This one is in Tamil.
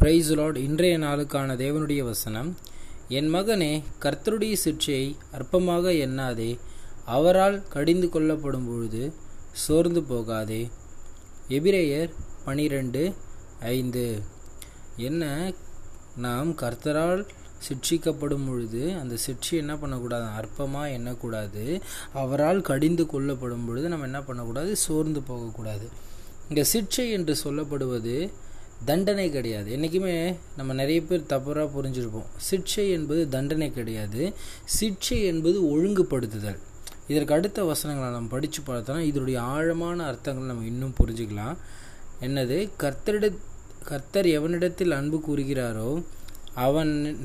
பிரைஸ் லார்ட் இன்றைய நாளுக்கான தேவனுடைய வசனம் என் மகனே கர்த்தருடைய சிற்றையை அற்பமாக எண்ணாதே. அவரால் கடிந்து கொள்ளப்படும் பொழுது சோர்ந்து போகாதே. எபிரேயர் பனிரெண்டு ஐந்து. என்ன? நாம் கர்த்தரால் சிட்சிக்கப்படும் பொழுது அந்த சிட்சி என்ன பண்ணக்கூடாது? அற்பமாக எண்ணக்கூடாது. அவரால் கடிந்து கொள்ளப்படும் பொழுது நம்ம என்ன பண்ணக்கூடாது? சோர்ந்து போகக்கூடாது. இங்கே சிற்றை என்று சொல்லப்படுவது தண்டனை கிடையாது. என்றைக்குமே நம்ம நிறைய பேர் தவறாக புரிஞ்சிருப்போம். சிட்சை என்பது தண்டனை கிடையாது. சிட்சை என்பது ஒழுங்குபடுத்துதல். இதற்கு அடுத்த வசனங்களை நம்ம படித்து பார்த்தோன்னா இதனுடைய ஆழமான அர்த்தங்களை நம்ம இன்னும் புரிஞ்சுக்கலாம். என்னது? கர்த்தரிட கர்த்தர் எவனிடத்தில் அன்பு கூறுகிறாரோ அவன்